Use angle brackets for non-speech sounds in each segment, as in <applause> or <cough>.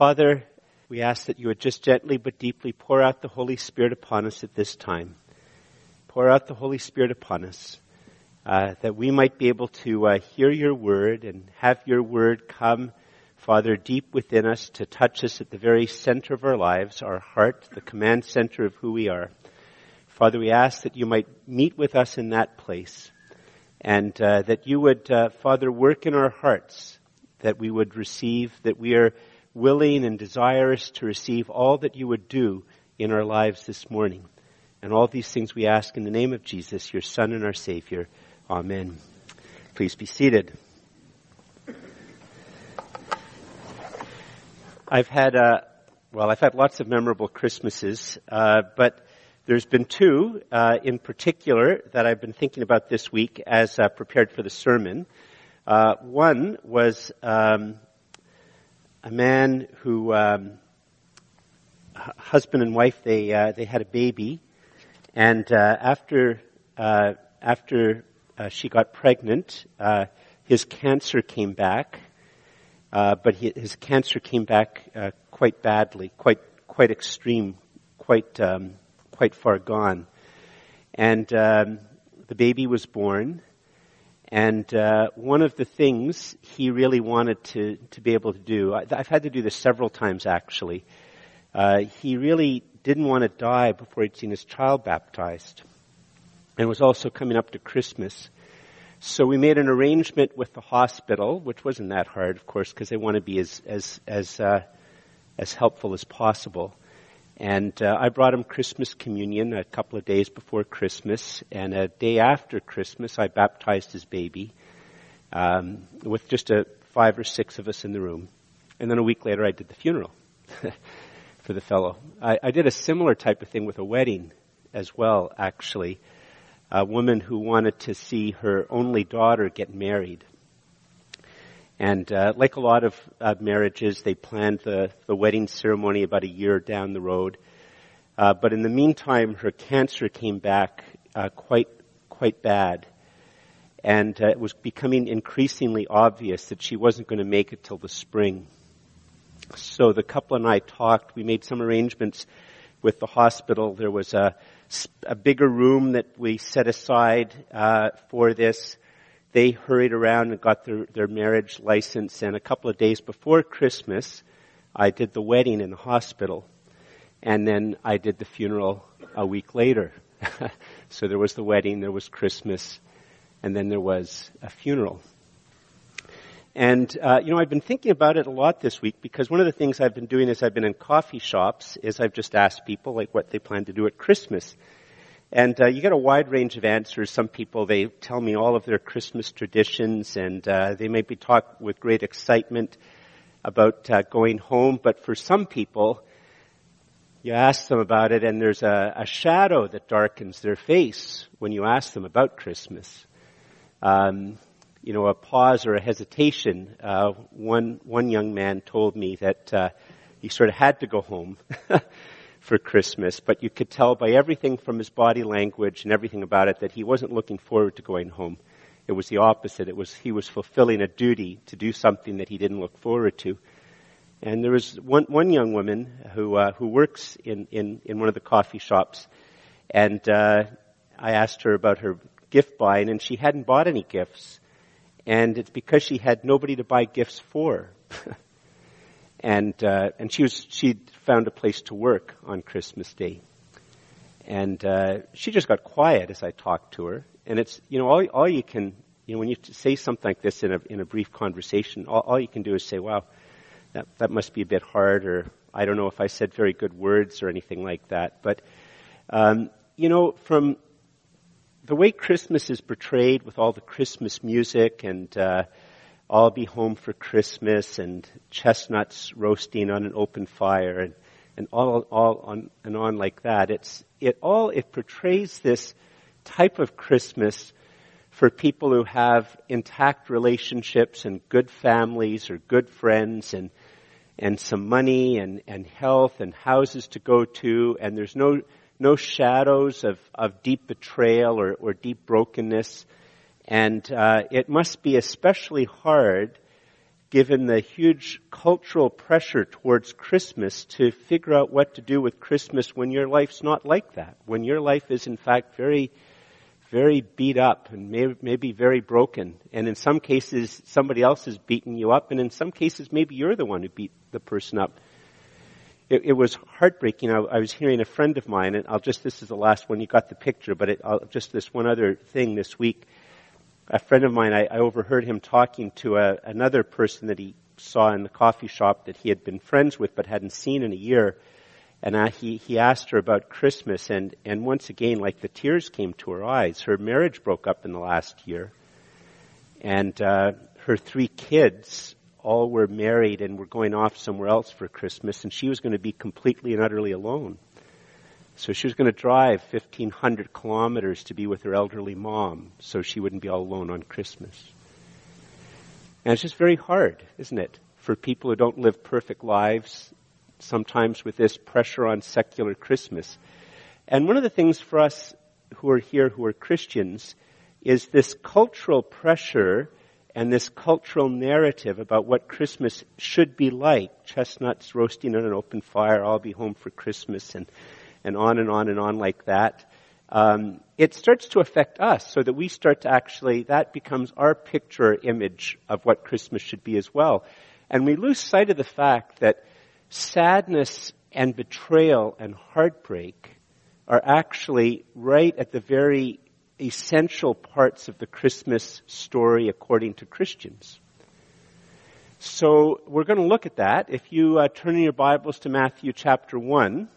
Father, we ask that you would just gently but deeply pour out the Holy Spirit upon us at this time. Pour out the Holy Spirit upon us, uh, that we might be able to uh, hear your word and have your word come, Father, deep within us to touch us at the very center of our lives, our heart, the command center of who we are. Father, we ask that you might meet with us in that place and uh, that you would, uh, Father, work in our hearts, that we would receive, that we are willing and desirous to receive all that you would do in our lives this morning. And all these things we ask in the name of Jesus, your Son and our Savior. Amen. Please be seated. I've had, uh, well, I've had lots of memorable Christmases, uh, but there's been two uh, in particular that I've been thinking about this week as uh, prepared for the sermon. Uh, one was um, a man who, um, husband and wife, they uh, they had a baby, and uh, after uh, after uh, she got pregnant, uh, his cancer came back, uh, but he, his cancer came back quite badly, quite quite extreme, quite um, quite far gone, and um, the baby was born. And uh, one of the things he really wanted to, to be able to do, I, have had to do this several times actually, uh, he really didn't want to die before he'd seen his child baptized. And it was also coming up to Christmas. So we made an arrangement with the hospital, which wasn't that hard, of course, because they want to be as, as, as, uh, as helpful as possible. And uh, I brought him Christmas communion a couple of days before Christmas, and a day after Christmas, I baptized his baby um, with just a five or six of us in the room. And then a week later, I did the funeral <laughs> for the fellow. I, I did a similar type of thing with a wedding as well, actually. A woman who wanted to see her only daughter get married. And uh, like a lot of uh, marriages, they planned the, the wedding ceremony about a year down the road. Uh, but in the meantime, her cancer came back uh, quite quite bad, and uh, it was becoming increasingly obvious that she wasn't going to make it till the spring. So the couple and I talked. We made some arrangements with the hospital. There was a, a bigger room that we set aside uh, for this they hurried around and got their, their marriage license. And a couple of days before Christmas, I did the wedding in the hospital. And then I did the funeral a week later. <laughs> so there was the wedding, there was Christmas, and then there was a funeral. And, uh, you know, I've been thinking about it a lot this week because one of the things I've been doing is I've been in coffee shops is I've just asked people like what they plan to do at Christmas. And uh, you get a wide range of answers. Some people, they tell me all of their Christmas traditions and uh, they maybe talk with great excitement about uh, going home. But for some people, you ask them about it and there's a, a shadow that darkens their face when you ask them about Christmas. Um, you know, a pause or a hesitation. Uh, one, one young man told me that uh, he sort of had to go home. <laughs> for Christmas, but you could tell by everything from his body language and everything about it that he wasn't looking forward to going home. It was the opposite. It was he was fulfilling a duty to do something that he didn't look forward to. And there was one one young woman who uh, who works in, in in one of the coffee shops, and uh, I asked her about her gift buying, and she hadn't bought any gifts, and it's because she had nobody to buy gifts for. <laughs> and uh, and she was she found a place to work on Christmas Day, and uh, she just got quiet as I talked to her. And it's you know all all you can you know when you say something like this in a in a brief conversation, all, all you can do is say, "Wow, that that must be a bit hard," or "I don't know if I said very good words" or anything like that. But um, you know from the way Christmas is portrayed with all the Christmas music and uh, I'll be home for Christmas and chestnuts roasting on an open fire and, and all, all on and on like that. It's, it all, it portrays this type of Christmas for people who have intact relationships and good families or good friends and, and some money and, and health and houses to go to and there's no, no shadows of, of deep betrayal or, or deep brokenness and uh, it must be especially hard given the huge cultural pressure towards Christmas to figure out what to do with Christmas when your life's not like that. When your life is in fact very, very beat up and may, maybe very broken. And in some cases, somebody else is beating you up. And in some cases, maybe you're the one who beat the person up. It, it was heartbreaking. I, I, was hearing a friend of mine, and I'll just, this is the last one. You got the picture, but it, I'll, just this one other thing this week a friend of mine, I, I overheard him talking to a, another person that he saw in the coffee shop that he had been friends with but hadn't seen in a year. And uh, he, he asked her about Christmas and, and once again, like the tears came to her eyes. Her marriage broke up in the last year. And, uh, her three kids all were married and were going off somewhere else for Christmas and she was going to be completely and utterly alone. So she was going to drive 1,500 kilometers to be with her elderly mom so she wouldn't be all alone on Christmas. And it's just very hard, isn't it, for people who don't live perfect lives, sometimes with this pressure on secular Christmas. And one of the things for us who are here who are Christians is this cultural pressure and this cultural narrative about what Christmas should be like. Chestnuts roasting on an open fire, I'll be home for Christmas, and and on and on and on like that, um, it starts to affect us so that we start to actually, that becomes our picture image of what Christmas should be as well. And we lose sight of the fact that sadness and betrayal and heartbreak are actually right at the very essential parts of the Christmas story according to Christians. So we're going to look at that. If you uh, turn in your Bibles to Matthew chapter 1,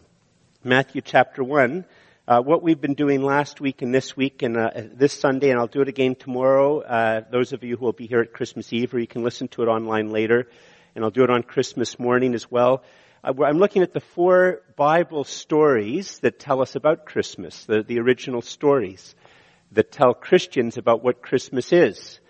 Matthew chapter 1. Uh, what we've been doing last week and this week and uh, this Sunday, and I'll do it again tomorrow. Uh, those of you who will be here at Christmas Eve, or you can listen to it online later, and I'll do it on Christmas morning as well. Uh, I'm looking at the four Bible stories that tell us about Christmas, the, the original stories that tell Christians about what Christmas is.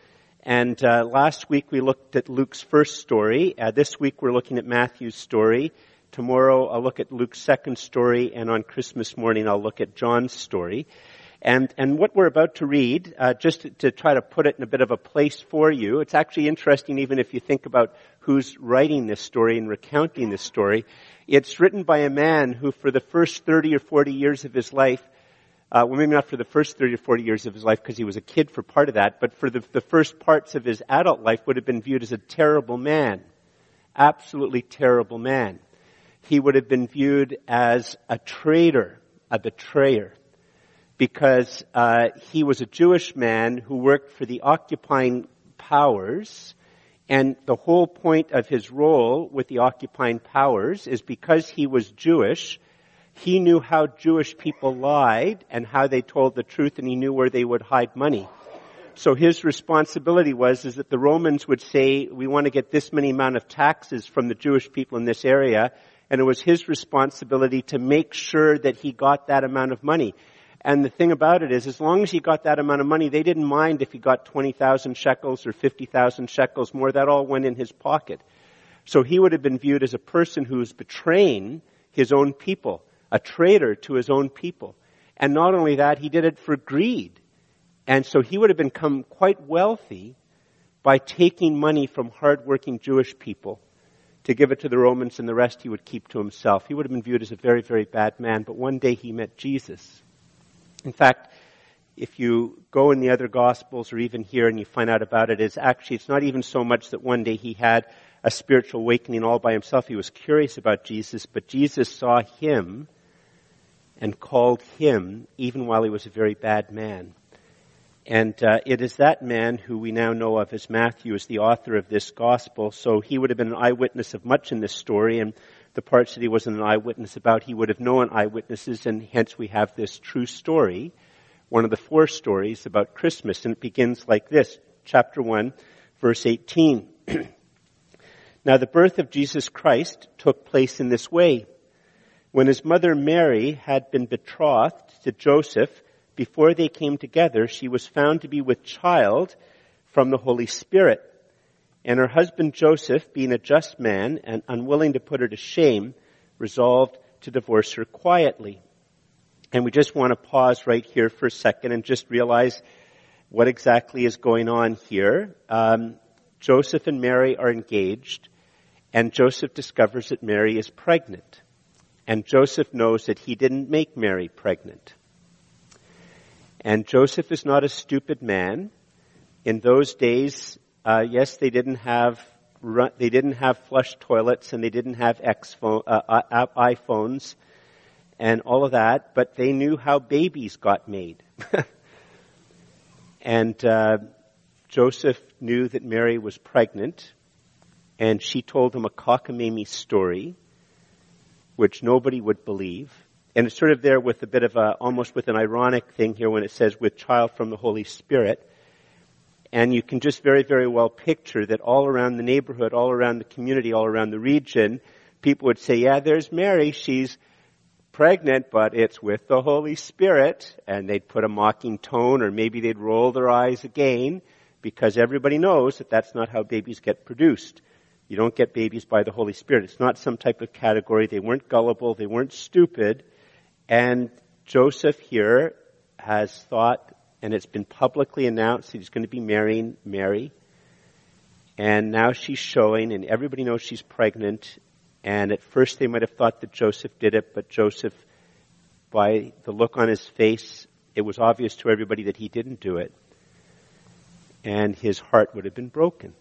And uh, last week we looked at Luke's first story. Uh, this week we're looking at Matthew's story. Tomorrow I'll look at Luke's second story, and on Christmas morning I'll look at John's story. And, and what we're about to read, uh, just to, to, try to put it in a bit of a place for you, it's actually interesting even if you think about who's writing this story and recounting this story. It's written by a man who for the first 30 or 40 years of his life, uh, well maybe not for the first 30 or 40 years of his life because he was a kid for part of that, but for the, the first parts of his adult life would have been viewed as a terrible man. Absolutely terrible man he would have been viewed as a traitor, a betrayer, because uh, he was a Jewish man who worked for the occupying powers, and the whole point of his role with the occupying powers is because he was Jewish, he knew how Jewish people lied and how they told the truth, and he knew where they would hide money. So his responsibility was is that the Romans would say, we want to get this many amount of taxes from the Jewish people in this area, and it was his responsibility to make sure that he got that amount of money. And the thing about it is, as long as he got that amount of money, they didn't mind if he got 20,000 shekels or 50,000 shekels more. That all went in his pocket. So he would have been viewed as a person who was betraying his own people, a traitor to his own people. And not only that, he did it for greed. And so he would have become quite wealthy by taking money from hardworking Jewish people to give it to the Romans and the rest he would keep to himself. He would have been viewed as a very, very bad man, but one day he met Jesus. In fact, if you go in the other gospels or even here and you find out about it, it's actually, it's not even so much that one day he had a spiritual awakening all by himself. He was curious about Jesus, but Jesus saw him and called him even while he was a very bad man. And uh, it is that man who we now know of as Matthew is the author of this gospel. So he would have been an eyewitness of much in this story, and the parts that he wasn't an eyewitness about, he would have known eyewitnesses, and hence we have this true story, one of the four stories about Christmas, and it begins like this, chapter 1, verse 18. <clears throat> now the birth of Jesus Christ took place in this way. When his mother Mary had been betrothed to Joseph, before they came together, she was found to be with child from the Holy Spirit. And her husband Joseph, being a just man and unwilling to put her to shame, resolved to divorce her quietly. And we just want to pause right here for a second and just realize what exactly is going on here. Um, Joseph and Mary are engaged, and Joseph discovers that Mary is pregnant. And Joseph knows that he didn't make Mary pregnant. And Joseph is not a stupid man. In those days, uh, yes, they didn't have they didn't have flush toilets and they didn't have phone, uh, uh, iPhones and all of that, but they knew how babies got made. <laughs> and uh, Joseph knew that Mary was pregnant, and she told him a cockamamie story, which nobody would believe. And it's sort of there with a bit of a, almost with an ironic thing here when it says with child from the Holy Spirit. And you can just very, very well picture that all around the neighborhood, all around the community, all around the region, people would say, yeah, there's Mary. She's pregnant, but it's with the Holy Spirit. And they'd put a mocking tone or maybe they'd roll their eyes again because everybody knows that that's not how babies get produced. You don't get babies by the Holy Spirit. It's not some type of category. They weren't gullible. They weren't stupid. And Joseph here has thought, and it's been publicly announced he's going to be marrying Mary. And now she's showing, and everybody knows she's pregnant. And at first they might have thought that Joseph did it, but Joseph, by the look on his face, it was obvious to everybody that he didn't do it. And his heart would have been broken.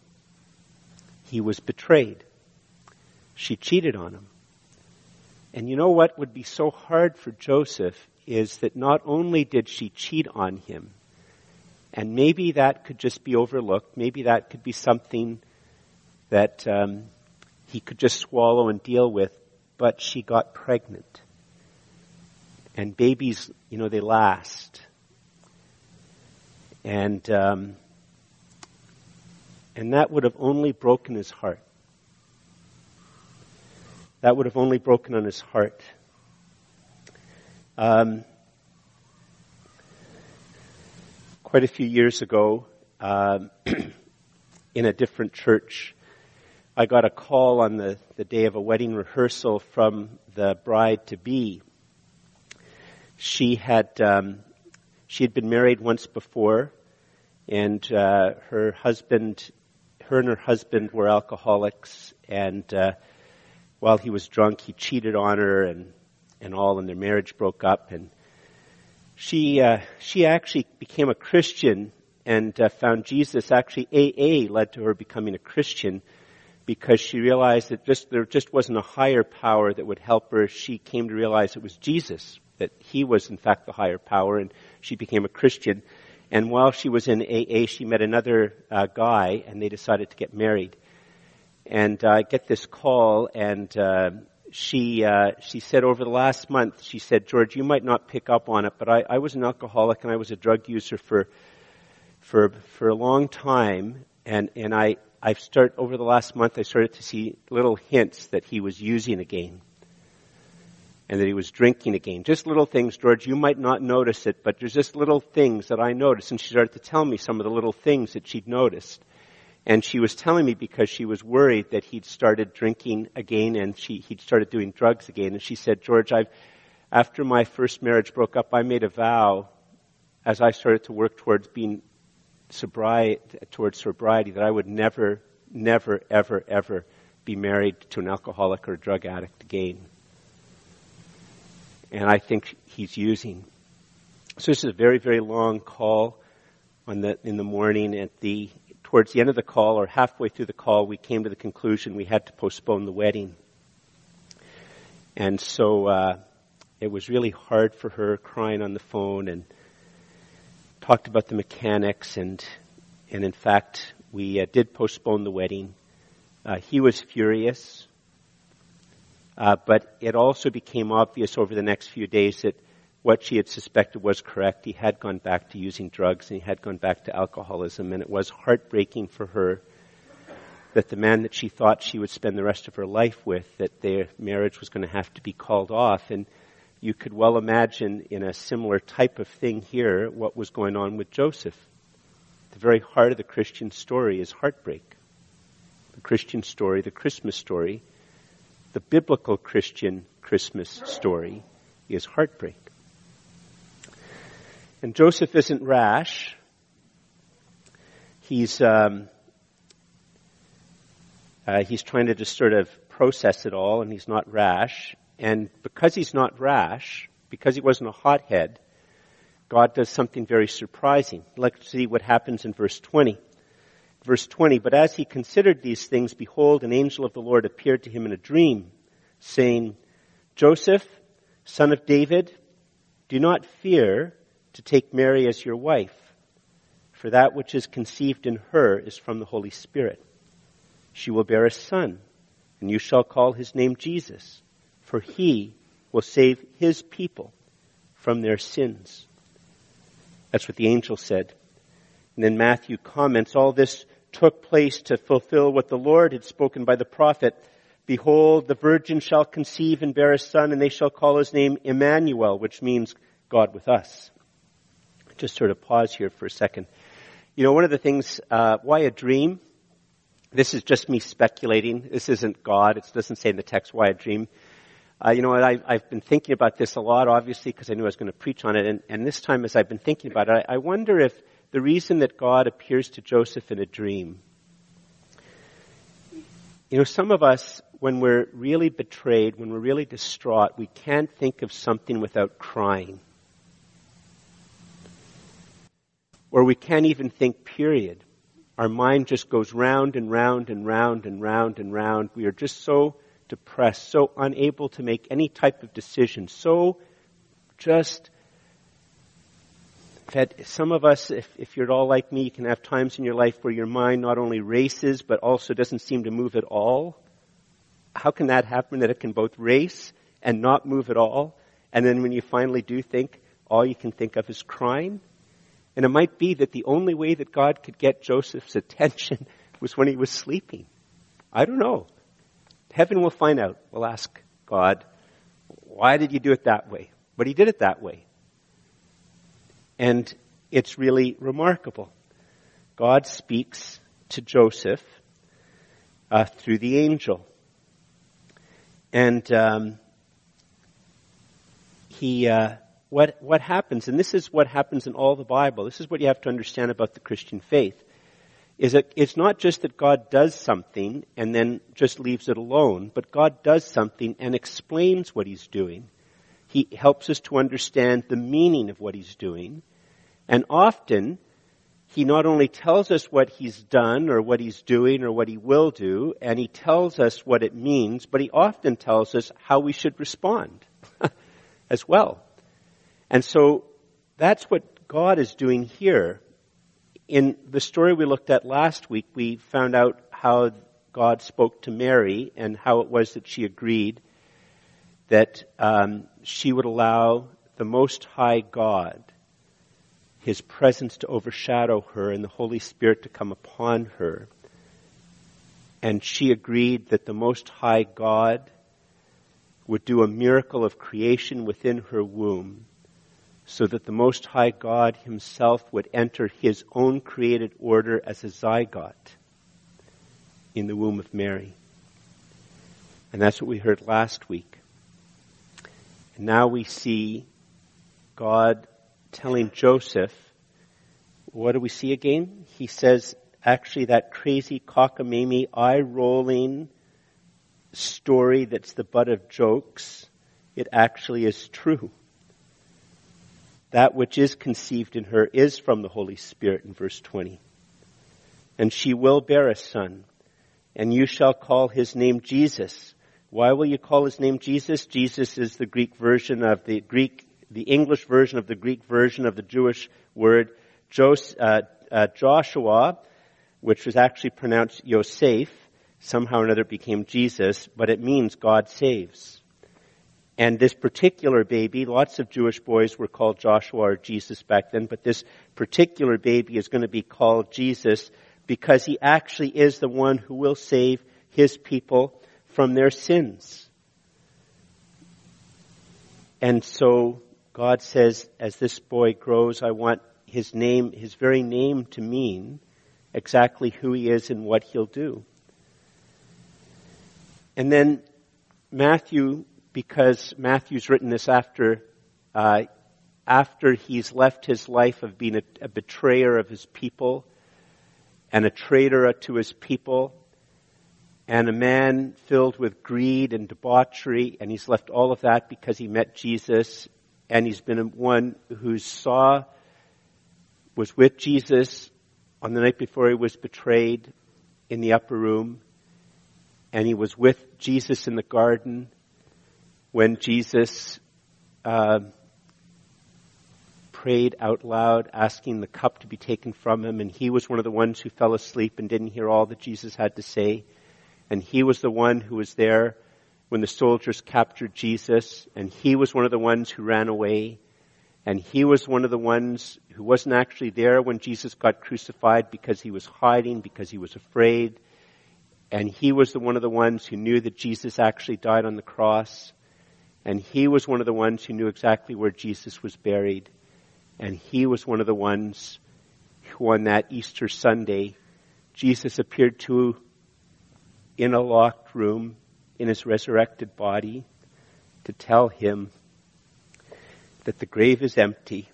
He was betrayed. She cheated on him. And you know what would be so hard for Joseph is that not only did she cheat on him, and maybe that could just be overlooked, maybe that could be something that um, he could just swallow and deal with, but she got pregnant. And babies, you know, they last. And um, and that would have only broken his heart that would have only broken on his heart. Um, quite a few years ago, um, <clears throat> in a different church, I got a call on the, the day of a wedding rehearsal from the bride to be. She had um, she had been married once before, and uh, her husband, her and her husband were alcoholics, and uh, while he was drunk, he cheated on her and, and all, and their marriage broke up. And she, uh, she actually became a Christian and uh, found Jesus. Actually, AA led to her becoming a Christian because she realized that just, there just wasn't a higher power that would help her. She came to realize it was Jesus, that he was in fact the higher power, and she became a Christian. And while she was in AA, she met another uh, guy, and they decided to get married and I uh, get this call, and uh, she uh, she said over the last month, she said, George, you might not pick up on it, but I, I was an alcoholic and I was a drug user for for for a long time, and and I I've start over the last month, I started to see little hints that he was using again. And that he was drinking again. Just little things, George, you might not notice it, but there's just little things that I noticed. And she started to tell me some of the little things that she'd noticed. And she was telling me because she was worried that he'd started drinking again and she, he'd started doing drugs again. And she said, George, I've, after my first marriage broke up, I made a vow as I started to work towards being sobriety, towards sobriety, that I would never, never, ever, ever be married to an alcoholic or a drug addict again. And I think he's using. So this is a very, very long call on the, in the morning at the towards the end of the call or halfway through the call, we came to the conclusion we had to postpone the wedding. And so uh, it was really hard for her crying on the phone and talked about the mechanics and and in fact we uh, did postpone the wedding. Uh, he was furious, uh, but it also became obvious over the next few days that what she had suspected was correct. He had gone back to using drugs and he had gone back to alcoholism, and it was heartbreaking for her that the man that she thought she would spend the rest of her life with, that their marriage was going to have to be called off. And you could well imagine in a similar type of thing here what was going on with Joseph. The very heart of the Christian story is heartbreak. The Christian story, the Christmas story, the biblical Christian Christmas story is heartbreak. And Joseph isn't rash. He's, um, Uh, he's trying to just sort of process it all, and he's not rash. And because he's not rash, because he wasn't a hothead, God does something very surprising. Let's see what happens in verse 20. Verse 20, but as he considered these things, behold, an angel of the Lord appeared to him in a dream, saying, Joseph, son of David, do not fear to take Mary as your wife, for that which is conceived in her is from the Holy Spirit. She will bear a son, and you shall call his name Jesus, for he will save his people from their sins. That's what the angel said. And then Matthew comments, all this took place to fulfill what the Lord had spoken by the prophet. Behold, the virgin shall conceive and bear a son, and they shall call his name Emmanuel, which means God with us. Just sort of pause here for a second. You know, one of the things, uh, why a dream? This is just me speculating. This isn't God. It doesn't say in the text why a dream. Uh, you know, I, I've been thinking about this a lot, obviously, because I knew I was going to preach on it. And, and this time, as I've been thinking about it, I, I wonder if the reason that God appears to Joseph in a dream. You know, some of us, when we're really betrayed, when we're really distraught, we can't think of something without crying. Or we can't even think, period. Our mind just goes round and round and round and round and round. We are just so depressed, so unable to make any type of decision, so just that some of us, if, if you're at all like me, you can have times in your life where your mind not only races, but also doesn't seem to move at all. How can that happen that it can both race and not move at all? And then when you finally do think, all you can think of is crying? And it might be that the only way that God could get Joseph's attention <laughs> was when he was sleeping. I don't know. Heaven will find out. We'll ask God, why did you do it that way? But he did it that way. And it's really remarkable. God speaks to Joseph uh, through the angel. And um, he, uh, what, what happens, and this is what happens in all the Bible, this is what you have to understand about the Christian faith, is that it's not just that God does something and then just leaves it alone, but God does something and explains what He's doing. He helps us to understand the meaning of what he's doing. And often, he not only tells us what he's done or what he's doing or what he will do, and he tells us what it means, but he often tells us how we should respond <laughs> as well. And so that's what God is doing here. In the story we looked at last week, we found out how God spoke to Mary and how it was that she agreed that um, she would allow the Most High God, His presence to overshadow her and the Holy Spirit to come upon her. And she agreed that the Most High God would do a miracle of creation within her womb so that the Most High God Himself would enter His own created order as a zygote in the womb of Mary. And that's what we heard last week. And now we see God telling Joseph, what do we see again? He says, actually that crazy cockamamie, eye-rolling story that's the butt of jokes, it actually is true. That which is conceived in her is from the Holy Spirit in verse 20. And she will bear a son, and you shall call his name Jesus why will you call his name Jesus? Jesus is the Greek version of the Greek, the English version of the Greek version of the Jewish word uh, uh, Joshua, which was actually pronounced Yosef. Somehow or another it became Jesus, but it means God saves. And this particular baby, lots of Jewish boys were called Joshua or Jesus back then, but this particular baby is going to be called Jesus because he actually is the one who will save his people from their sins. And so God says, as this boy grows, I want his name, his very name to mean exactly who he is and what he'll do. And then Matthew, because Matthew's written this after, uh, after he's left his life of being a, a betrayer of his people and a traitor to his people, and a man filled with greed and debauchery, and he's left all of that because he met Jesus, and he's been one who saw, was with Jesus on the night before he was betrayed in the upper room, and he was with Jesus in the garden when Jesus uh, prayed out loud, asking the cup to be taken from him, and he was one of the ones who fell asleep and didn't hear all that Jesus had to say. And he was the one who was there when the soldiers captured Jesus, and he was one of the ones who ran away. And he was one of the ones who wasn't actually there when Jesus got crucified because he was hiding, because he was afraid. And he was the one of the ones who knew that Jesus actually died on the cross. And he was one of the ones who knew exactly where Jesus was buried. And he was one of the ones who on that Easter Sunday, Jesus appeared to in a locked room in his resurrected body to tell him that the grave is empty,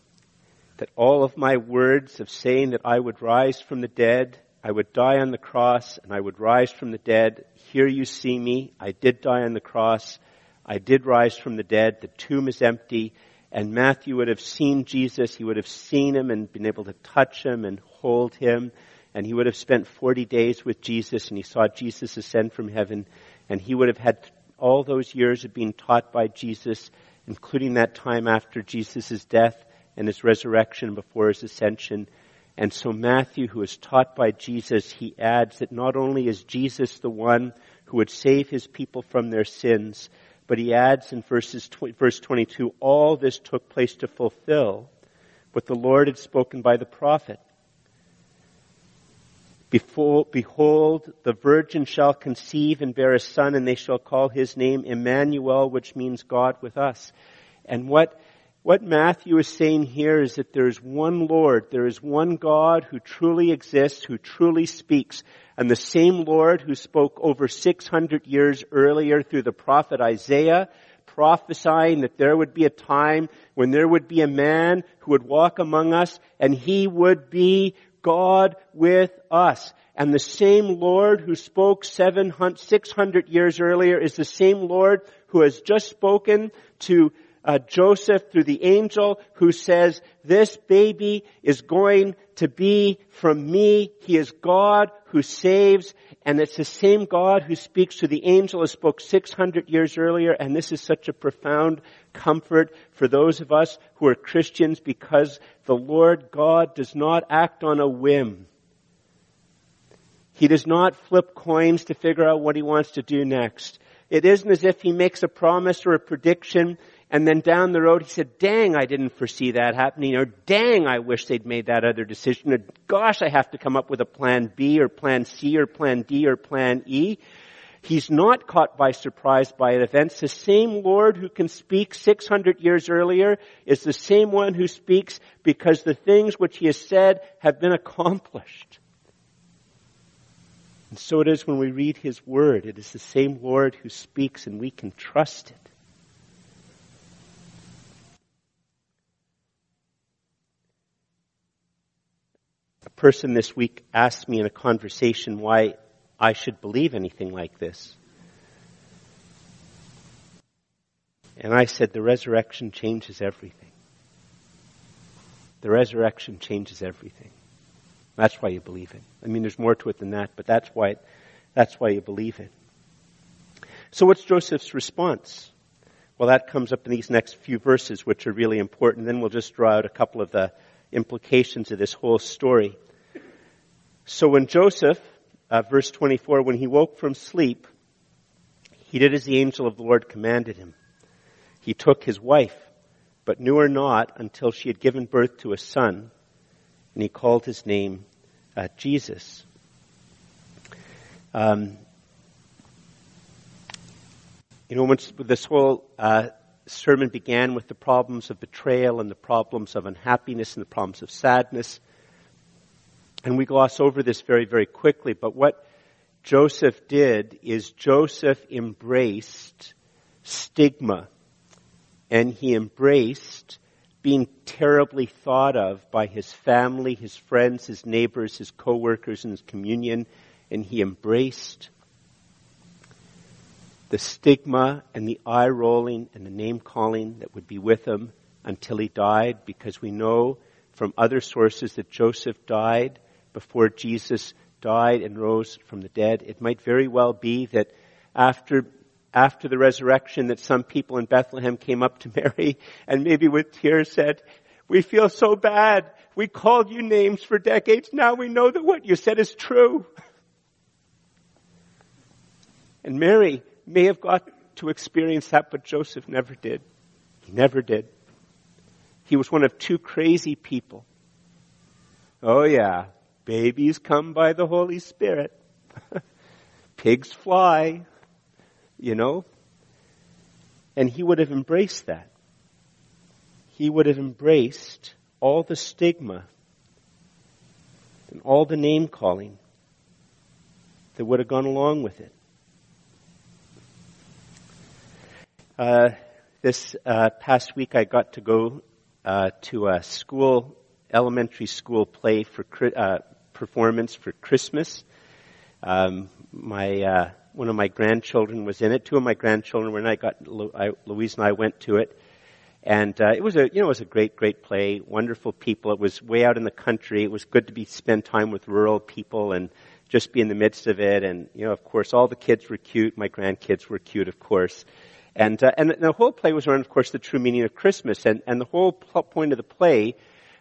that all of my words of saying that I would rise from the dead, I would die on the cross, and I would rise from the dead. Here you see me. I did die on the cross. I did rise from the dead. The tomb is empty. And Matthew would have seen Jesus. He would have seen him and been able to touch him and hold him. And he would have spent 40 days with Jesus and he saw Jesus ascend from heaven. And he would have had all those years of being taught by Jesus, including that time after Jesus' death and his resurrection before his ascension. And so Matthew, who is taught by Jesus, he adds that not only is Jesus the one who would save his people from their sins, but he adds in verses, verse 22, all this took place to fulfill what the Lord had spoken by the prophet. Behold, the virgin shall conceive and bear a son, and they shall call his name Emmanuel, which means God with us. And what, what Matthew is saying here is that there is one Lord, there is one God who truly exists, who truly speaks. And the same Lord who spoke over 600 years earlier through the prophet Isaiah, prophesying that there would be a time when there would be a man who would walk among us and he would be God with us. And the same Lord who spoke 700, 600 years earlier is the same Lord who has just spoken to uh, Joseph through the angel who says, this baby is going to be from me. He is God who saves. And it's the same God who speaks to the angel as spoke 600 years earlier. And this is such a profound comfort for those of us who are Christians because the Lord God does not act on a whim. He does not flip coins to figure out what he wants to do next. It isn't as if he makes a promise or a prediction and then down the road he said, dang, I didn't foresee that happening, or dang, I wish they'd made that other decision, or gosh, I have to come up with a plan B, or plan C, or plan D, or plan E. He's not caught by surprise by events. The same Lord who can speak 600 years earlier is the same one who speaks because the things which he has said have been accomplished. And so it is when we read his word. It is the same Lord who speaks and we can trust it. Person this week asked me in a conversation why I should believe anything like this. And I said, the resurrection changes everything. The resurrection changes everything. That's why you believe it. I mean, there's more to it than that, but that's why, that's why you believe it. So what's Joseph's response? Well, that comes up in these next few verses, which are really important. Then we'll just draw out a couple of the implications of this whole story. So when Joseph, uh, verse 24, when he woke from sleep, he did as the angel of the Lord commanded him. He took his wife, but knew her not until she had given birth to a son, and he called his name uh, Jesus. Um, you know, once this whole uh, sermon began with the problems of betrayal and the problems of unhappiness and the problems of sadness, and we gloss over this very, very quickly, but what Joseph did is Joseph embraced stigma and he embraced being terribly thought of by his family, his friends, his neighbors, his coworkers, and his communion, and he embraced the stigma and the eye rolling and the name calling that would be with him until he died because we know from other sources that Joseph died before Jesus died and rose from the dead. It might very well be that after after the resurrection that some people in Bethlehem came up to <laughs> Mary and maybe with tears said, we feel so bad. We called you names for decades. Now we know that what you said is true. And Mary may have got to experience that, but Joseph never did. He never did. He was one of two crazy people. Oh yeah, babies come by the Holy Spirit. <laughs> Pigs fly, you know. And he would have embraced that. He would have embraced all the stigma and all the name calling that would have gone along with it. Uh, this uh, past week, I got to go uh, to a school, elementary school play for uh, performance for Christmas. Um, my uh, one of my grandchildren was in it. Two of my grandchildren when I got I, Louise and I went to it, and uh, it was a you know it was a great great play. Wonderful people. It was way out in the country. It was good to be spend time with rural people and just be in the midst of it. And you know, of course, all the kids were cute. My grandkids were cute, of course. And, uh, and the whole play was around, of course, the true meaning of Christmas. And, and the whole point of the play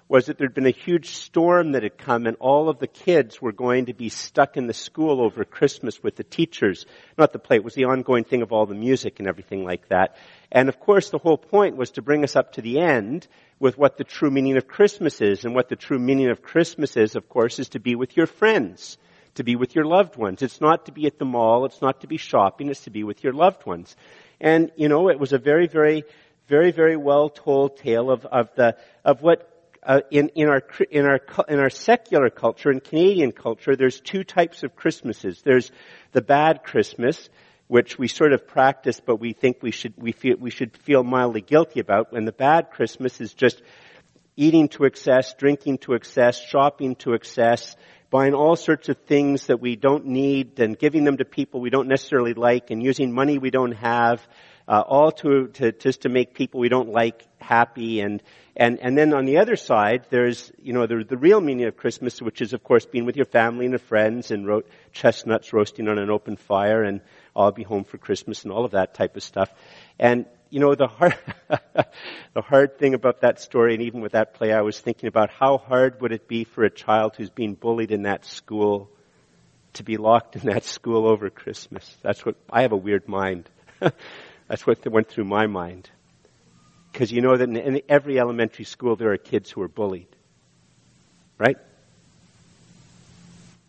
was that there'd been a huge storm that had come and all of the kids were going to be stuck in the school over Christmas with the teachers. Not the play, it was the ongoing thing of all the music and everything like that. And of course the whole point was to bring us up to the end with what the true meaning of Christmas is. And what the true meaning of Christmas is, of course, is to be with your friends. To be with your loved ones. It's not to be at the mall, it's not to be shopping, it's to be with your loved ones. And, you know, it was a very, very, very, very well told tale of, of the, of what uh, in, in our in our in our secular culture in Canadian culture, there's two types of Christmases. There's the bad Christmas, which we sort of practice, but we think we should we feel we should feel mildly guilty about. And the bad Christmas is just eating to excess, drinking to excess, shopping to excess, buying all sorts of things that we don't need and giving them to people we don't necessarily like and using money we don't have, uh, all to, to, just to make people we don't like happy and, and, and then on the other side, there's, you know, the, the real meaning of Christmas, which is of course being with your family and your friends and ro- chestnuts roasting on an open fire and I'll be home for Christmas and all of that type of stuff. And you know, the hard, <laughs> the hard thing about that story, and even with that play, I was thinking about how hard would it be for a child who's being bullied in that school to be locked in that school over Christmas. That's what, I have a weird mind. <laughs> That's what went through my mind. Because you know that in every elementary school there are kids who are bullied. Right?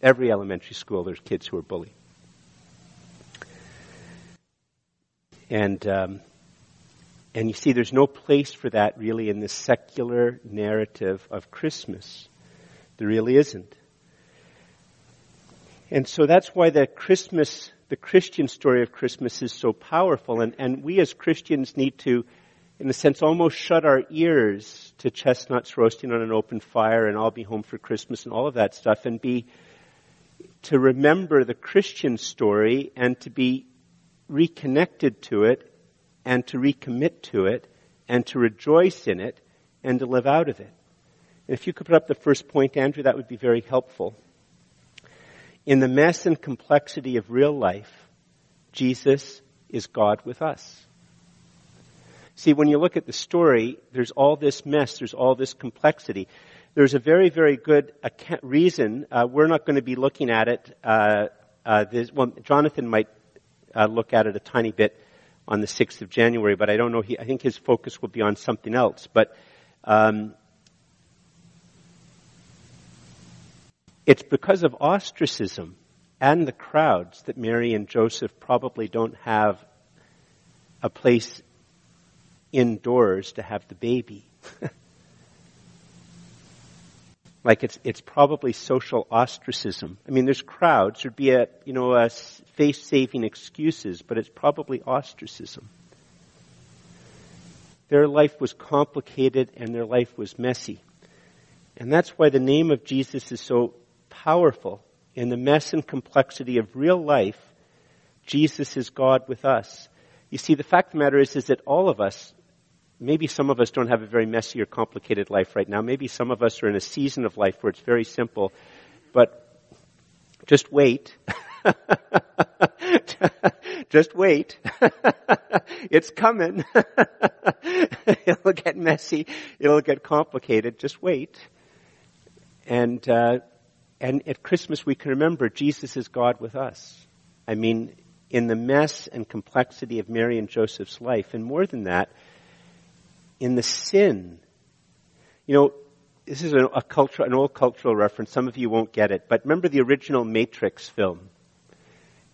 Every elementary school there's kids who are bullied. And um, and you see, there's no place for that really in the secular narrative of Christmas. There really isn't. And so that's why the Christmas, the Christian story of Christmas is so powerful. And, and we as Christians need to, in a sense, almost shut our ears to chestnuts roasting on an open fire and I'll be home for Christmas and all of that stuff and be, to remember the Christian story and to be reconnected to it and to recommit to it and to rejoice in it and to live out of it. And if you could put up the first point, Andrew, that would be very helpful. In the mess and complexity of real life, Jesus is God with us. See, when you look at the story, there's all this mess, there's all this complexity. There's a very, very good reason. Uh, we're not going to be looking at it. Uh, uh, well, Jonathan might uh, look at it a tiny bit on the 6th of January, but I don't know. He, I think his focus will be on something else. But um, it's because of ostracism and the crowds that Mary and Joseph probably don't have a place indoors to have the baby. <laughs> like it's it's probably social ostracism. I mean, there's crowds. There'd be a you know a face saving excuses, but it's probably ostracism. Their life was complicated and their life was messy, and that's why the name of Jesus is so powerful in the mess and complexity of real life. Jesus is God with us. You see, the fact of the matter is, is that all of us, maybe some of us don't have a very messy or complicated life right now. Maybe some of us are in a season of life where it's very simple. But just wait. <laughs> just wait. <laughs> it's coming. <laughs> It'll get messy. It'll get complicated. Just wait. And, uh, and at Christmas we can remember Jesus is God with us. I mean, in the mess and complexity of Mary and Joseph's life, and more than that, in the sin. You know, this is a, a an old cultural reference. Some of you won't get it, but remember the original Matrix film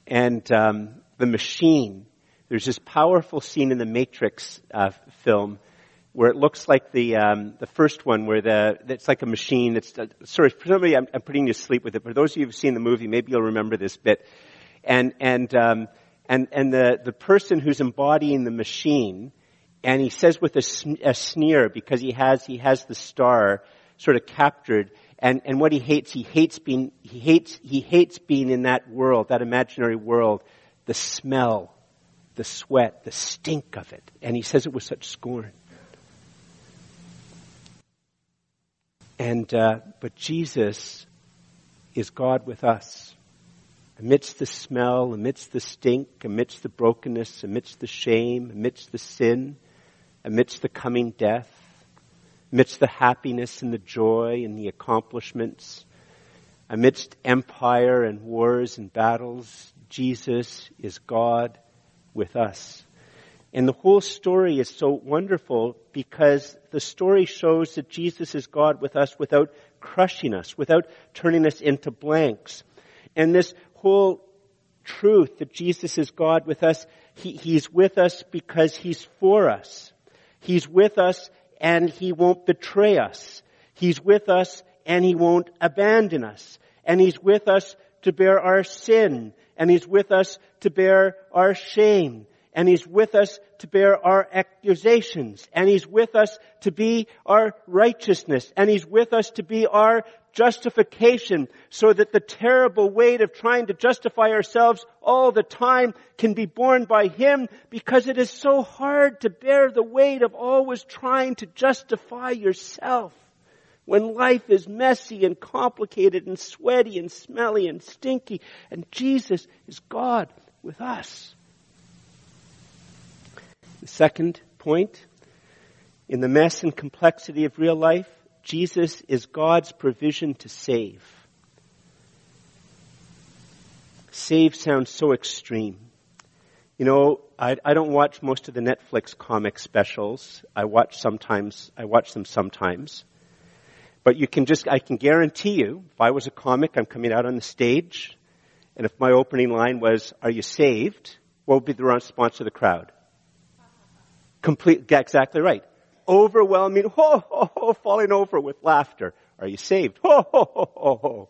and um, the machine. There's this powerful scene in the Matrix uh, film where it looks like the um, the first one, where the it's like a machine. It's uh, sorry, somebody, I'm, I'm, putting you to sleep with it. For those of you who've seen the movie, maybe you'll remember this bit. And and um, and and the the person who's embodying the machine, and he says with a, a sneer because he has he has the star sort of captured. And, and what he hates, he hates being, he hates, he hates being in that world, that imaginary world, the smell, the sweat, the stink of it. And he says it with such scorn. And, uh, but Jesus is God with us. Amidst the smell, amidst the stink, amidst the brokenness, amidst the shame, amidst the sin, amidst the coming death, amidst the happiness and the joy and the accomplishments, amidst empire and wars and battles, Jesus is God with us. And the whole story is so wonderful because the story shows that Jesus is God with us without crushing us, without turning us into blanks. And this whole truth that Jesus is God with us, he, He's with us because He's for us. He's with us and He won't betray us. He's with us and He won't abandon us. And He's with us to bear our sin. And He's with us to bear our shame and He's with us to bear our accusations, and He's with us to be our righteousness, and He's with us to be our justification, so that the terrible weight of trying to justify ourselves all the time can be borne by Him, because it is so hard to bear the weight of always trying to justify yourself. When life is messy and complicated and sweaty and smelly and stinky, and Jesus is God with us. The second point, in the mess and complexity of real life, Jesus is God's provision to save. Save sounds so extreme. You know, I, I, don't watch most of the Netflix comic specials. I watch sometimes, I watch them sometimes. But you can just, I can guarantee you, if I was a comic, I'm coming out on the stage, and if my opening line was, are you saved? What would be the response of the crowd? Complete, exactly right. Overwhelming, ho, ho, ho, falling over with laughter. Are you saved? Ho, ho, ho, ho, ho.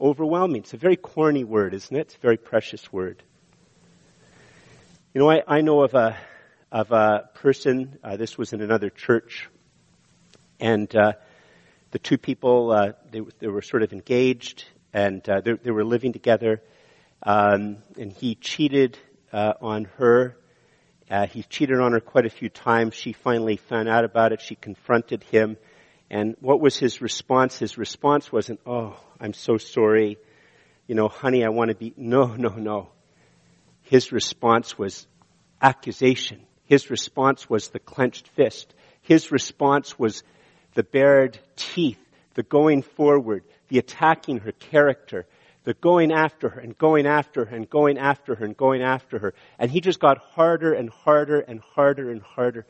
Overwhelming. It's a very corny word, isn't it? It's a very precious word. You know, I, I know of a, of a person, uh, this was in another church, and uh, the two people, uh, they, they were sort of engaged, and uh, they, they were living together, um, and he cheated uh, on her uh, he cheated on her quite a few times. She finally found out about it. She confronted him. And what was his response? His response wasn't, oh, I'm so sorry. You know, honey, I want to be, no, no, no. His response was accusation. His response was the clenched fist. His response was the bared teeth, the going forward, the attacking her character, they're going after her and going after her and going after her and going after her. And he just got harder and harder and harder and harder.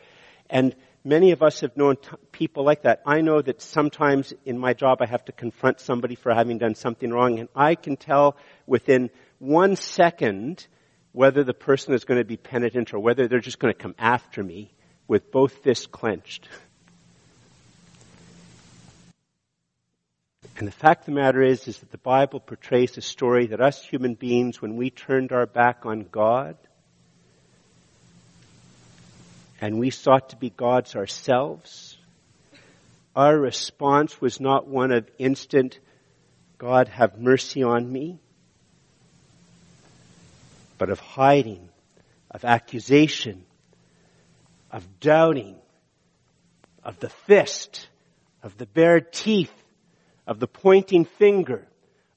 And many of us have known t- people like that. I know that sometimes in my job I have to confront somebody for having done something wrong and I can tell within one second whether the person is going to be penitent or whether they're just going to come after me with both fists clenched. <laughs> And the fact of the matter is, is that the Bible portrays a story that us human beings, when we turned our back on God, and we sought to be gods ourselves, our response was not one of instant, God have mercy on me. but of hiding, of accusation, of doubting, of the fist, of the bared teeth, of the pointing finger,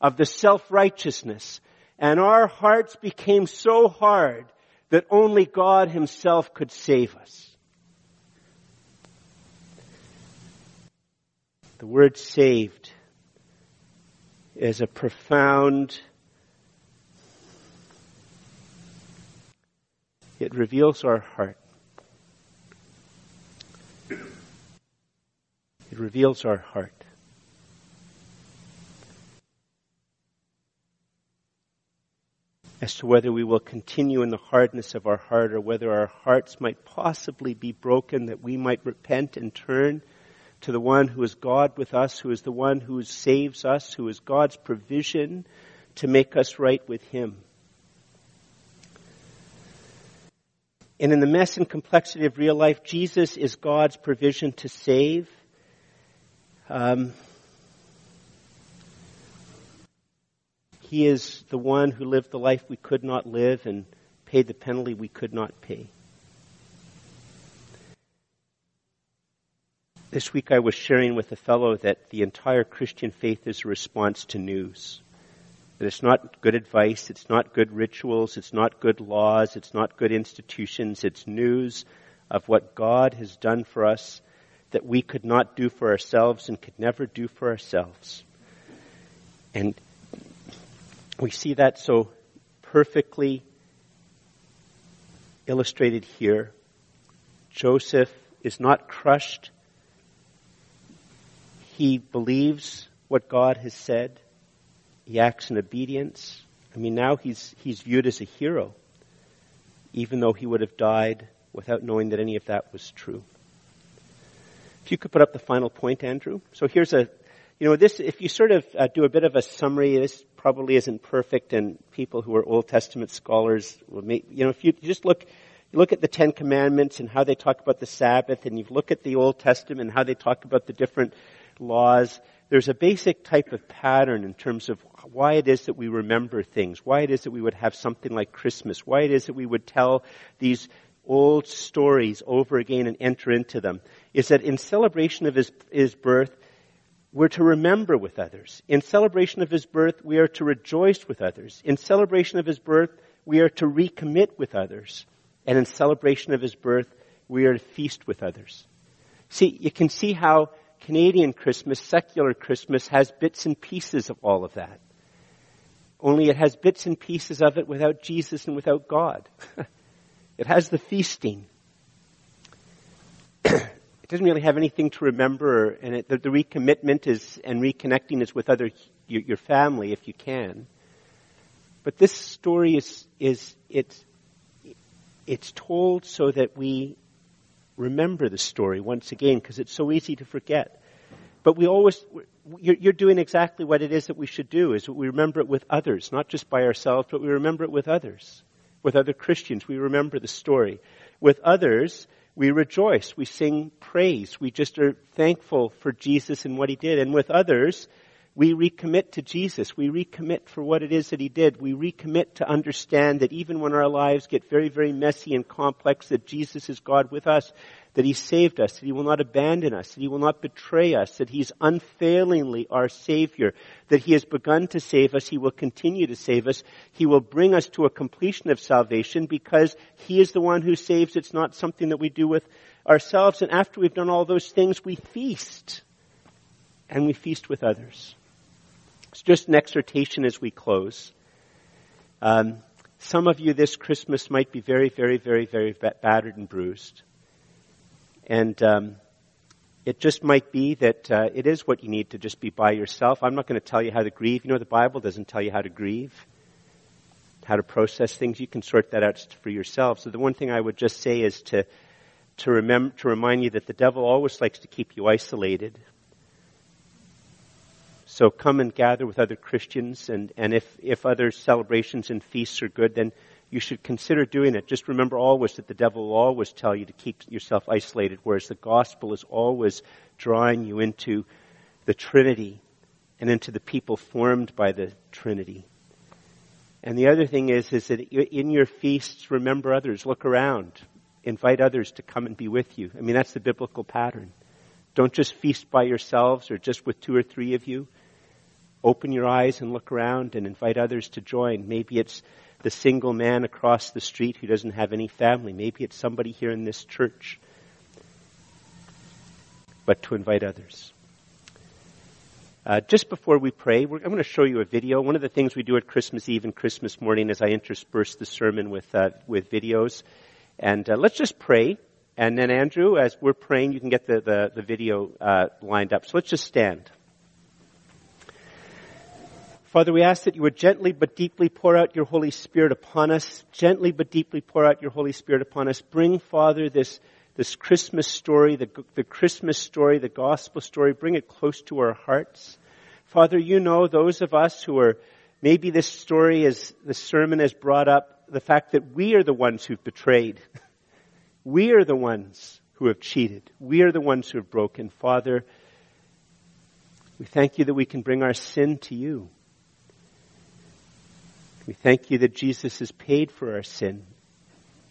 of the self-righteousness. And our hearts became so hard that only God himself could save us. The word saved is a profound, it reveals our heart. It reveals our heart. As to whether we will continue in the hardness of our heart or whether our hearts might possibly be broken that we might repent and turn to the one who is God with us, who is the one who saves us, who is God's provision to make us right with Him. And in the mess and complexity of real life, Jesus is God's provision to save. Um, he is the one who lived the life we could not live and paid the penalty we could not pay. This week I was sharing with a fellow that the entire Christian faith is a response to news. That it's not good advice, it's not good rituals, it's not good laws, it's not good institutions, it's news of what God has done for us that we could not do for ourselves and could never do for ourselves. And we see that so perfectly illustrated here. Joseph is not crushed he believes what God has said. He acts in obedience. I mean, now he's, he's viewed as a hero, even though he would have died without knowing that any of that was true. If you could put up the final point, Andrew. So here's a, you know, this, if you sort of uh, do a bit of a summary, this probably isn't perfect and people who are Old Testament scholars will make, you know, if you just look, you look at the Ten Commandments and how they talk about the Sabbath and you look at the Old Testament and how they talk about the different laws, there's a basic type of pattern in terms of why it is that we remember things, why it is that we would have something like Christmas, why it is that we would tell these old stories over again and enter into them, is that in celebration of his, his birth, we're to remember with others. In celebration of his birth, we are to rejoice with others. In celebration of his birth, we are to recommit with others. And in celebration of his birth, we are to feast with others. See, you can see how Canadian Christmas, secular Christmas, has bits and pieces of all of that. Only it has bits and pieces of it without Jesus and without God. <laughs> it has the feasting. <clears throat> it doesn't really have anything to remember, and it, the, the, recommitment is and reconnecting is with other your, your family if you can. But this story is is it's it's told so that we remember the story once again because it's so easy to forget. But we always, you're, you're, doing exactly what it is that we should do, is we remember it with others, not just by ourselves, but we remember it with others. With other Christians, we remember the story. With others, we rejoice, we sing praise, we just are thankful for Jesus and what He did. And with others, we recommit to Jesus. We recommit for what it is that He did. We recommit to understand that even when our lives get very, very messy and complex, that Jesus is God with us, that He saved us, that He will not abandon us, that He will not betray us, that He's unfailingly our Savior, that He has begun to save us, He will continue to save us, He will bring us to a completion of salvation because He is the one who saves. It's not something that we do with ourselves. And after we've done all those things, we feast. And we feast with others. It's just an exhortation as we close. Um, some of you this Christmas might be very, very, very, very battered and bruised. And um, it just might be that uh, it is what you need to just be by yourself. I'm not going to tell you how to grieve. You know, the Bible doesn't tell you how to grieve, how to process things. You can sort that out for yourself. So the one thing I would just say is to to remember to remind you that the devil always likes to keep you isolated. So come and gather with other Christians, and, and if, if other celebrations and feasts are good, then you should consider doing it. Just remember always that the devil will always tell you to keep yourself isolated, whereas the gospel is always drawing you into the Trinity and into the people formed by the Trinity. And the other thing is, is that in your feasts, remember others, look around, invite others to come and be with you. I mean, that's the biblical pattern. Don't just feast by yourselves or just with two or three of you. Open your eyes and look around and invite others to join. Maybe it's the single man across the street who doesn't have any family. Maybe it's somebody here in this church. But to invite others. Uh, just before we pray, I'm going to show you a video. One of the things we do at Christmas Eve and Christmas morning is I intersperse the sermon with uh, with videos. And uh, let's just pray. And then Andrew, as we're praying, you can get the, the, the video uh, lined up. So let's just stand. Father, we ask that you would gently but deeply pour out your Holy Spirit upon us. Gently but deeply pour out your Holy Spirit upon us. Bring, Father, this, this Christmas story, the, the Christmas story, the gospel story, bring it close to our hearts. Father, you know those of us who are, maybe this story is, the sermon has brought up the fact that we are the ones who've betrayed. <laughs> we are the ones who have cheated. We are the ones who have broken. Father, we thank you that we can bring our sin to you. We thank you that Jesus has paid for our sin.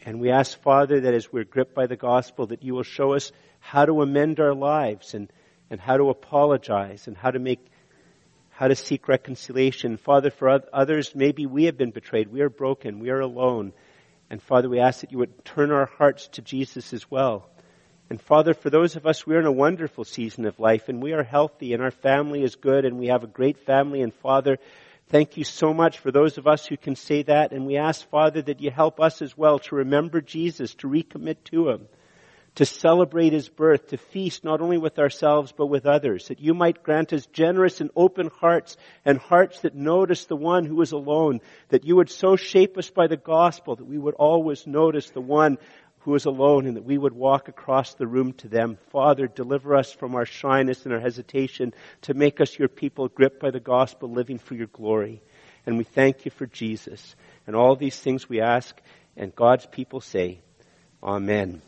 And we ask, Father, that as we're gripped by the gospel, that you will show us how to amend our lives and, and how to apologize and how to make, how to seek reconciliation. Father, for others, maybe we have been betrayed. We are broken. We are alone. And Father, we ask that you would turn our hearts to Jesus as well. And Father, for those of us, we're in a wonderful season of life and we are healthy and our family is good and we have a great family. And Father, Thank you so much for those of us who can say that. And we ask, Father, that you help us as well to remember Jesus, to recommit to Him, to celebrate His birth, to feast not only with ourselves, but with others. That you might grant us generous and open hearts and hearts that notice the one who is alone. That you would so shape us by the gospel that we would always notice the one who is alone and that we would walk across the room to them. Father, deliver us from our shyness and our hesitation to make us your people gripped by the gospel, living for your glory. And we thank you for Jesus. And all these things we ask, and God's people say, Amen.